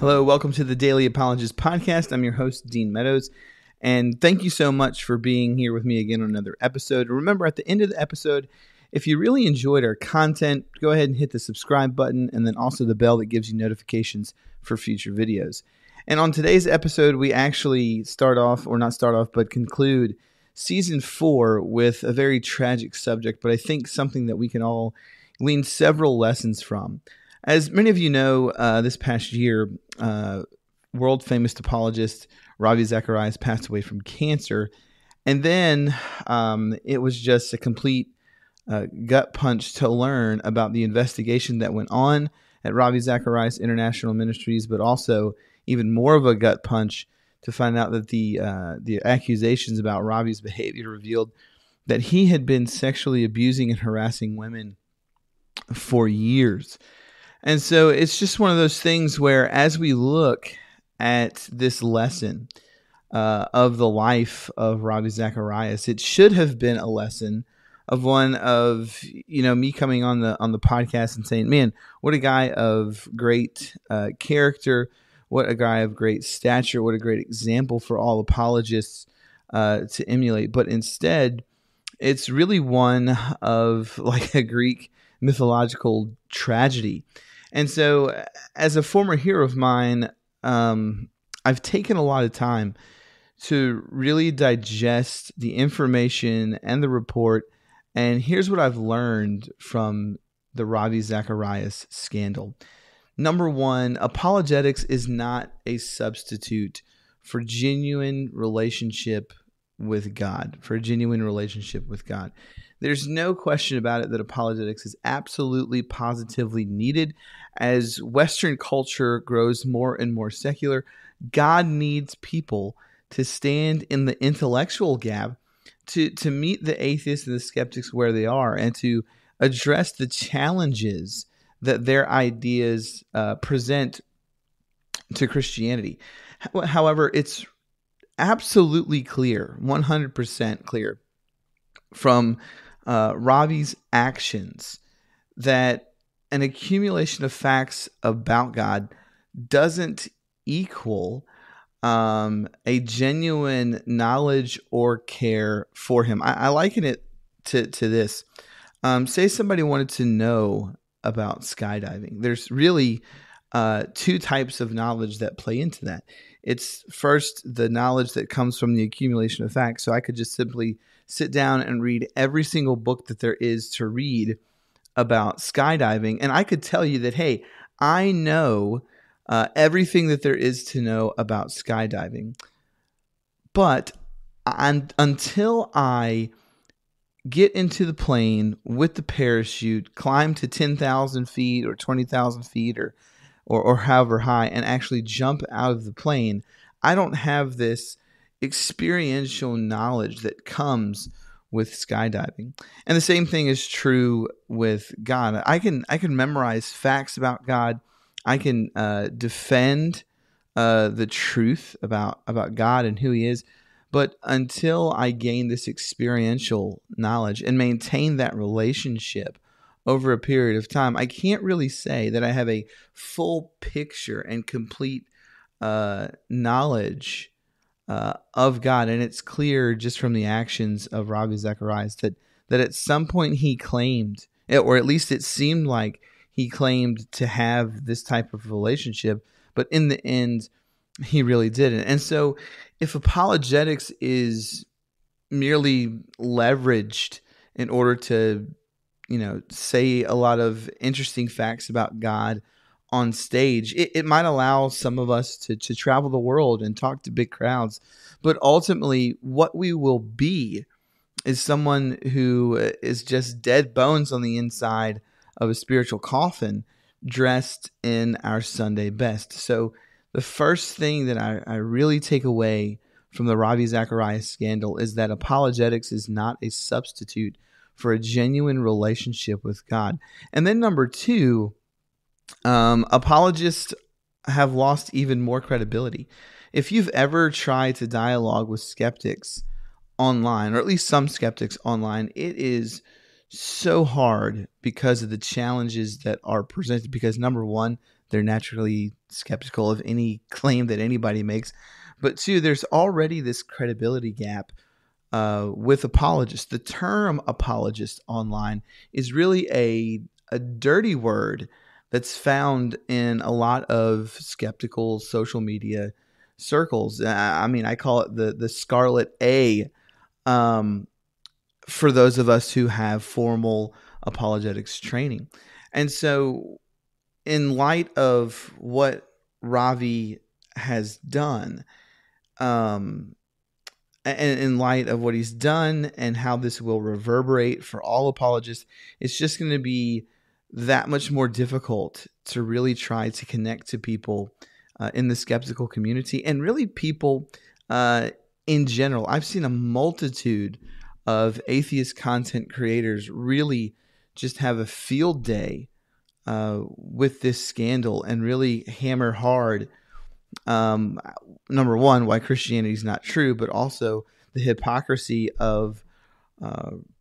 Hello, welcome to the Daily Apologist Podcast. I'm your host, Dean Meadows, and thank you so much for being here with me again on another episode. Remember, at the end of the episode, if you really enjoyed our content, go ahead and hit the subscribe button and then also the bell that gives you notifications for future videos. And on today's episode, we actually start off, or not start off, but conclude season four with a very tragic subject, but I think something that we can all glean several lessons from. As many of you know, uh, this past year, uh, world famous apologist Ravi Zacharias passed away from cancer. And then um, it was just a complete uh, gut punch to learn about the investigation that went on at Ravi Zacharias International Ministries, but also even more of a gut punch to find out that the uh, the accusations about Ravi's behavior revealed that he had been sexually abusing and harassing women for years. And so it's just one of those things where, as we look at this lesson uh, of the life of Ravi Zacharias, it should have been a lesson of one of you know me coming on the on the podcast and saying, "Man, what a guy of great uh, character, what a guy of great stature, what a great example for all apologists uh, to emulate." But instead, it's really one of like a Greek mythological tragedy. And so, as a former hero of mine, um, I've taken a lot of time to really digest the information and the report. And here's what I've learned from the Ravi Zacharias scandal. Number one, apologetics is not a substitute for genuine relationship with God, for a genuine relationship with God. There's no question about it that apologetics is absolutely positively needed as Western culture grows more and more secular. God needs people to stand in the intellectual gap to, to meet the atheists and the skeptics where they are and to address the challenges that their ideas uh, present to Christianity. However, it's absolutely clear, 100% clear from uh, Ravi's actions that an accumulation of facts about God doesn't equal um, a genuine knowledge or care for Him. I, I liken it to to this. Um, say somebody wanted to know about skydiving. There's really uh, two types of knowledge that play into that. It's first the knowledge that comes from the accumulation of facts. So I could just simply sit down and read every single book that there is to read about skydiving. And I could tell you that, hey, I know uh, everything that there is to know about skydiving. But until I get into the plane with the parachute, climb to 10,000 feet or 20,000 feet or, or, or however high, and actually jump out of the plane, I don't have this experiential knowledge that comes with skydiving. And the same thing is true with God. I can I can memorize facts about God. I can uh, defend uh, the truth about about God and who He is. But until I gain this experiential knowledge and maintain that relationship over a period of time, I can't really say that I have a full picture and complete uh, knowledge uh, of God, and it's clear just from the actions of Ravi Zacharias that that at some point he claimed, or at least it seemed like he claimed to have this type of relationship, but in the end, he really didn't. And so, if apologetics is merely leveraged in order to, you know, say a lot of interesting facts about God on stage, it, it might allow some of us to, to travel the world and talk to big crowds. But ultimately, what we will be is someone who uh, is just dead bones on the inside of a spiritual coffin, dressed in our Sunday best. So, the first thing that I, I really take away from the Ravi Zacharias scandal is that apologetics is not a substitute for a genuine relationship with God. And then, number two, um, apologists have lost even more credibility. If you've ever tried to dialogue with skeptics online, or at least some skeptics online, it is so hard because of the challenges that are presented. Because number one, they're naturally skeptical of any claim that anybody makes. But two, there's already this credibility gap uh, with apologists. The term apologist online is really a, a dirty word that's found in a lot of skeptical social media circles. I mean, I call it the the scarlet A um, for those of us who have formal apologetics training. And so, in light of what Ravi has done, um, and in light of what he's done and how this will reverberate for all apologists, it's just going to be that much more difficult to really try to connect to people uh, in the skeptical community and really people uh, in general. I've seen a multitude of atheist content creators really just have a field day uh, with this scandal and really hammer hard. Um, number one, why Christianity is not true, but also the hypocrisy of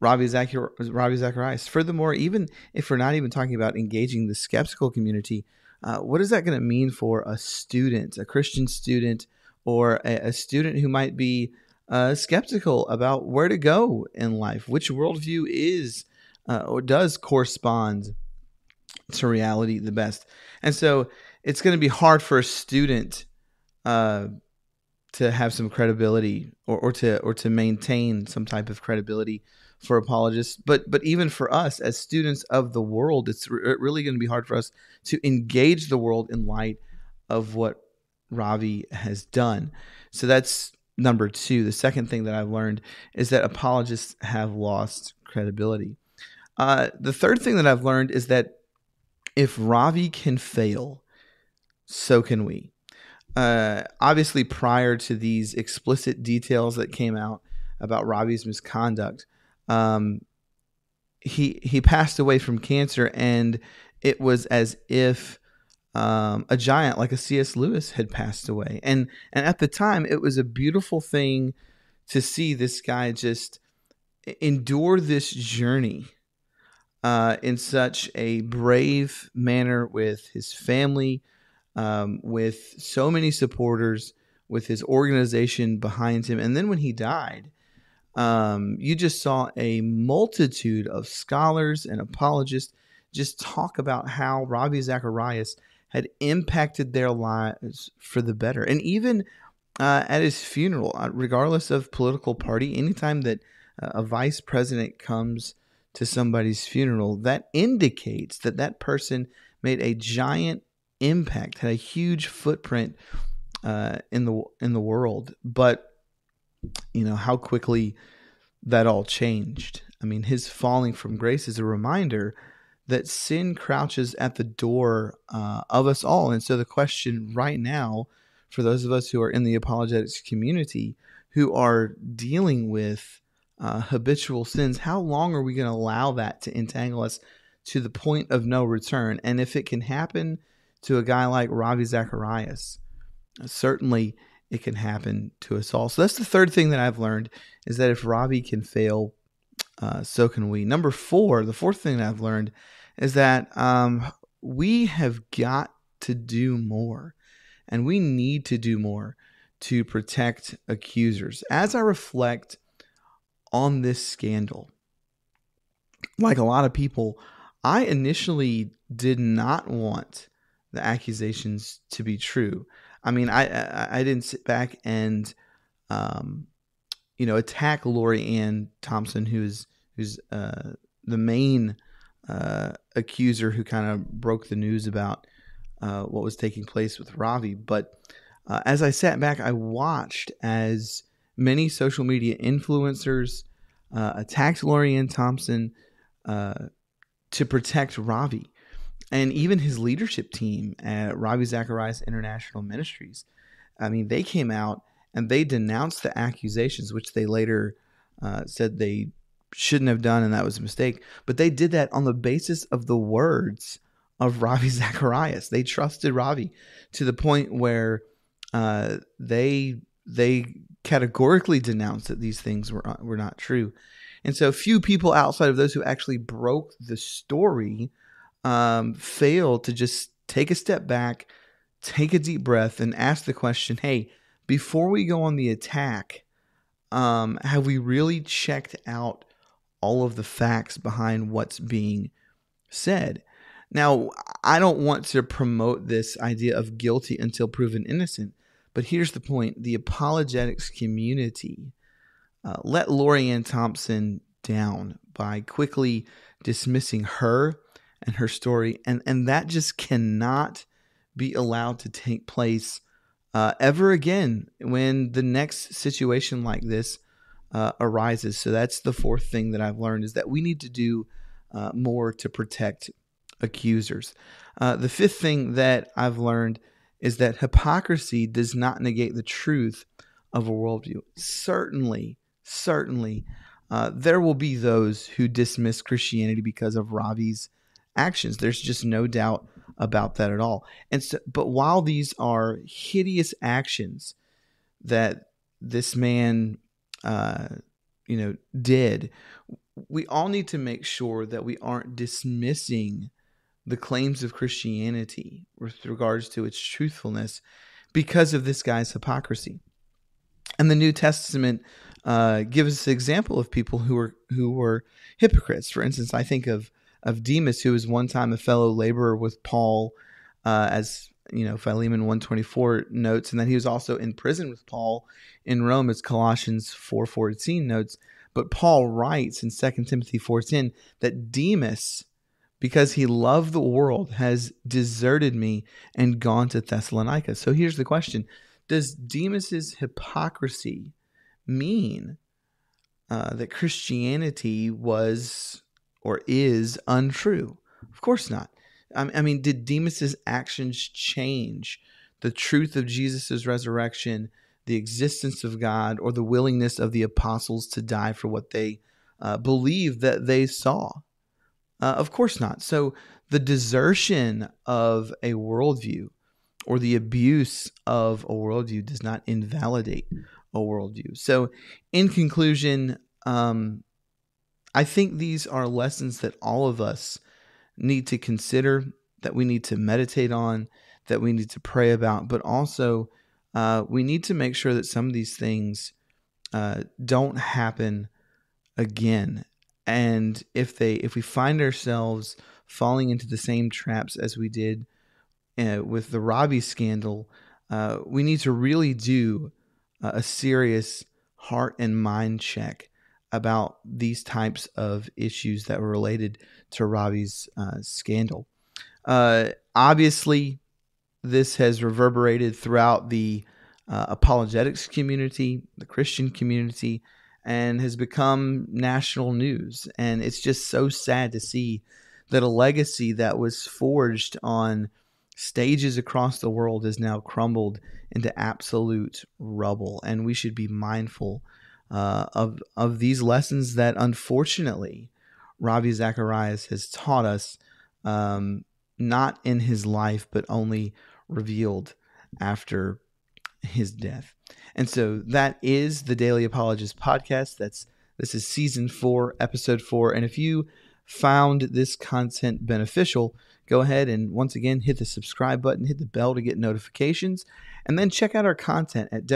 Ravi, Zachar- Zacharias. Furthermore, even if we're not even talking about engaging the skeptical community, uh, what is that going to mean for a student, a Christian student, or a, a student who might be uh, skeptical about where to go in life? Which worldview is uh, or does correspond to reality the best? And so it's going to be hard for a student uh, to have some credibility or, or to or to maintain some type of credibility for apologists, but but even for us as students of the world, it's re- really going to be hard for us to engage the world in light of what Ravi has done. So that's number two. The second thing that I've learned is that apologists have lost credibility. Uh, the third thing that I've learned is that if Ravi can fail, so can we. Uh, obviously, prior to these explicit details that came out about Ravi's misconduct, um, he he passed away from cancer, and it was as if um, a giant like a C.S. Lewis had passed away, and and at the time it was a beautiful thing to see this guy just endure this journey uh, in such a brave manner with his family, um, with so many supporters, with his organization behind him, and then when he died um, you just saw a multitude of scholars and apologists just talk about how Ravi Zacharias had impacted their lives for the better. And even uh, at his funeral, uh, regardless of political party, anytime that uh, a vice president comes to somebody's funeral, that indicates that that person made a giant impact, had a huge footprint uh, in the in the world. But you know, how quickly that all changed. I mean, his falling from grace is a reminder that sin crouches at the door uh, of us all. And so the question right now, for those of us who are in the apologetics community who are dealing with uh, habitual sins, how long are we going to allow that to entangle us to the point of no return? And if it can happen to a guy like Ravi Zacharias, certainly it can happen to us all. So that's the third thing that I've learned is that if Ravi can fail, uh, so can we. Number four, the fourth thing that I've learned is that um, we have got to do more, and we need to do more to protect accusers. As I reflect on this scandal, like a lot of people, I initially did not want the accusations to be true. I mean, I I, I didn't sit back and um, you know attack Lori Anne Thompson, who's who's uh, the main uh, accuser who kind of broke the news about uh, what was taking place with Ravi. But uh, as I sat back, I watched as many social media influencers uh, attacked Lori Anne Thompson uh, to protect Ravi and even his leadership team at Ravi Zacharias International Ministries. I mean, they came out and they denounced the accusations, which they later uh, said they shouldn't have done, and that was a mistake. But they did that on the basis of the words of Ravi Zacharias. They trusted Ravi to the point where uh, they they categorically denounced that these things were uh, were not true. And so few people outside of those who actually broke the story um, fail to just take a step back, take a deep breath, and ask the question hey, before we go on the attack, um, have we really checked out all of the facts behind what's being said? Now, I don't want to promote this idea of guilty until proven innocent, but here's the point the apologetics community uh, let Lori Anne Thompson down by quickly dismissing her and her story, and, and that just cannot be allowed to take place uh, ever again when the next situation like this uh, arises. So that's the fourth thing that I've learned is that we need to do uh, more to protect accusers. Uh, the fifth thing that I've learned is that hypocrisy does not negate the truth of a worldview. Certainly, certainly, uh, there will be those who dismiss Christianity because of Ravi's actions. There's just no doubt about that at all. And so, but while these are hideous actions that this man, uh, you know, did, we all need to make sure that we aren't dismissing the claims of Christianity with regards to its truthfulness because of this guy's hypocrisy. And the New Testament uh, gives us an example of people who were who were hypocrites. For instance, I think of of Demas, who was one time a fellow laborer with Paul, uh, as you know, Philemon one twenty four notes, and then he was also in prison with Paul in Rome, as Colossians four fourteen notes. But Paul writes in 2 Timothy four ten that Demas because he loved the world, has deserted me and gone to Thessalonica. So here's the question Does Demas's hypocrisy mean uh, that Christianity was or is untrue? Of course not. I mean, did Demas's actions change the truth of Jesus' resurrection, the existence of God, or the willingness of the apostles to die for what they uh, believed that they saw? Uh, of course not. So the desertion of a worldview or the abuse of a worldview does not invalidate a worldview. So, in conclusion, um, I think these are lessons that all of us need to consider, that we need to meditate on, that we need to pray about, but also uh, we need to make sure that some of these things uh, don't happen again. And if they if we find ourselves falling into the same traps as we did uh, with the Ravi scandal, uh, we need to really do a serious heart and mind check about these types of issues that were related to Ravi's uh, scandal. Uh, obviously, this has reverberated throughout the uh, apologetics community, the Christian community, and has become national news. And it's just so sad to see that a legacy that was forged on stages across the world is now crumbled into absolute rubble. And we should be mindful uh, of of these lessons that unfortunately Ravi Zacharias has taught us, um, not in his life, but only revealed after his death. And so that is the Daily Apologist podcast. That's this is season 4, episode 4. And if you found this content beneficial, go ahead and once again hit the subscribe button, hit the bell to get notifications, and then check out our content at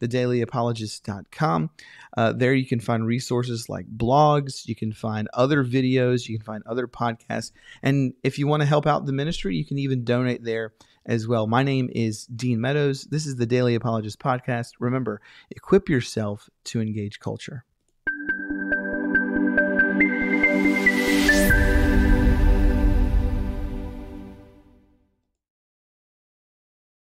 www.thedailyapologist.com. Uh, there you can find resources like blogs, you can find other videos, you can find other podcasts. And if you want to help out the ministry, you can even donate there as well. My name is Dean Meadows. This is the Daily Apologist Podcast. Remember, equip yourself to engage culture.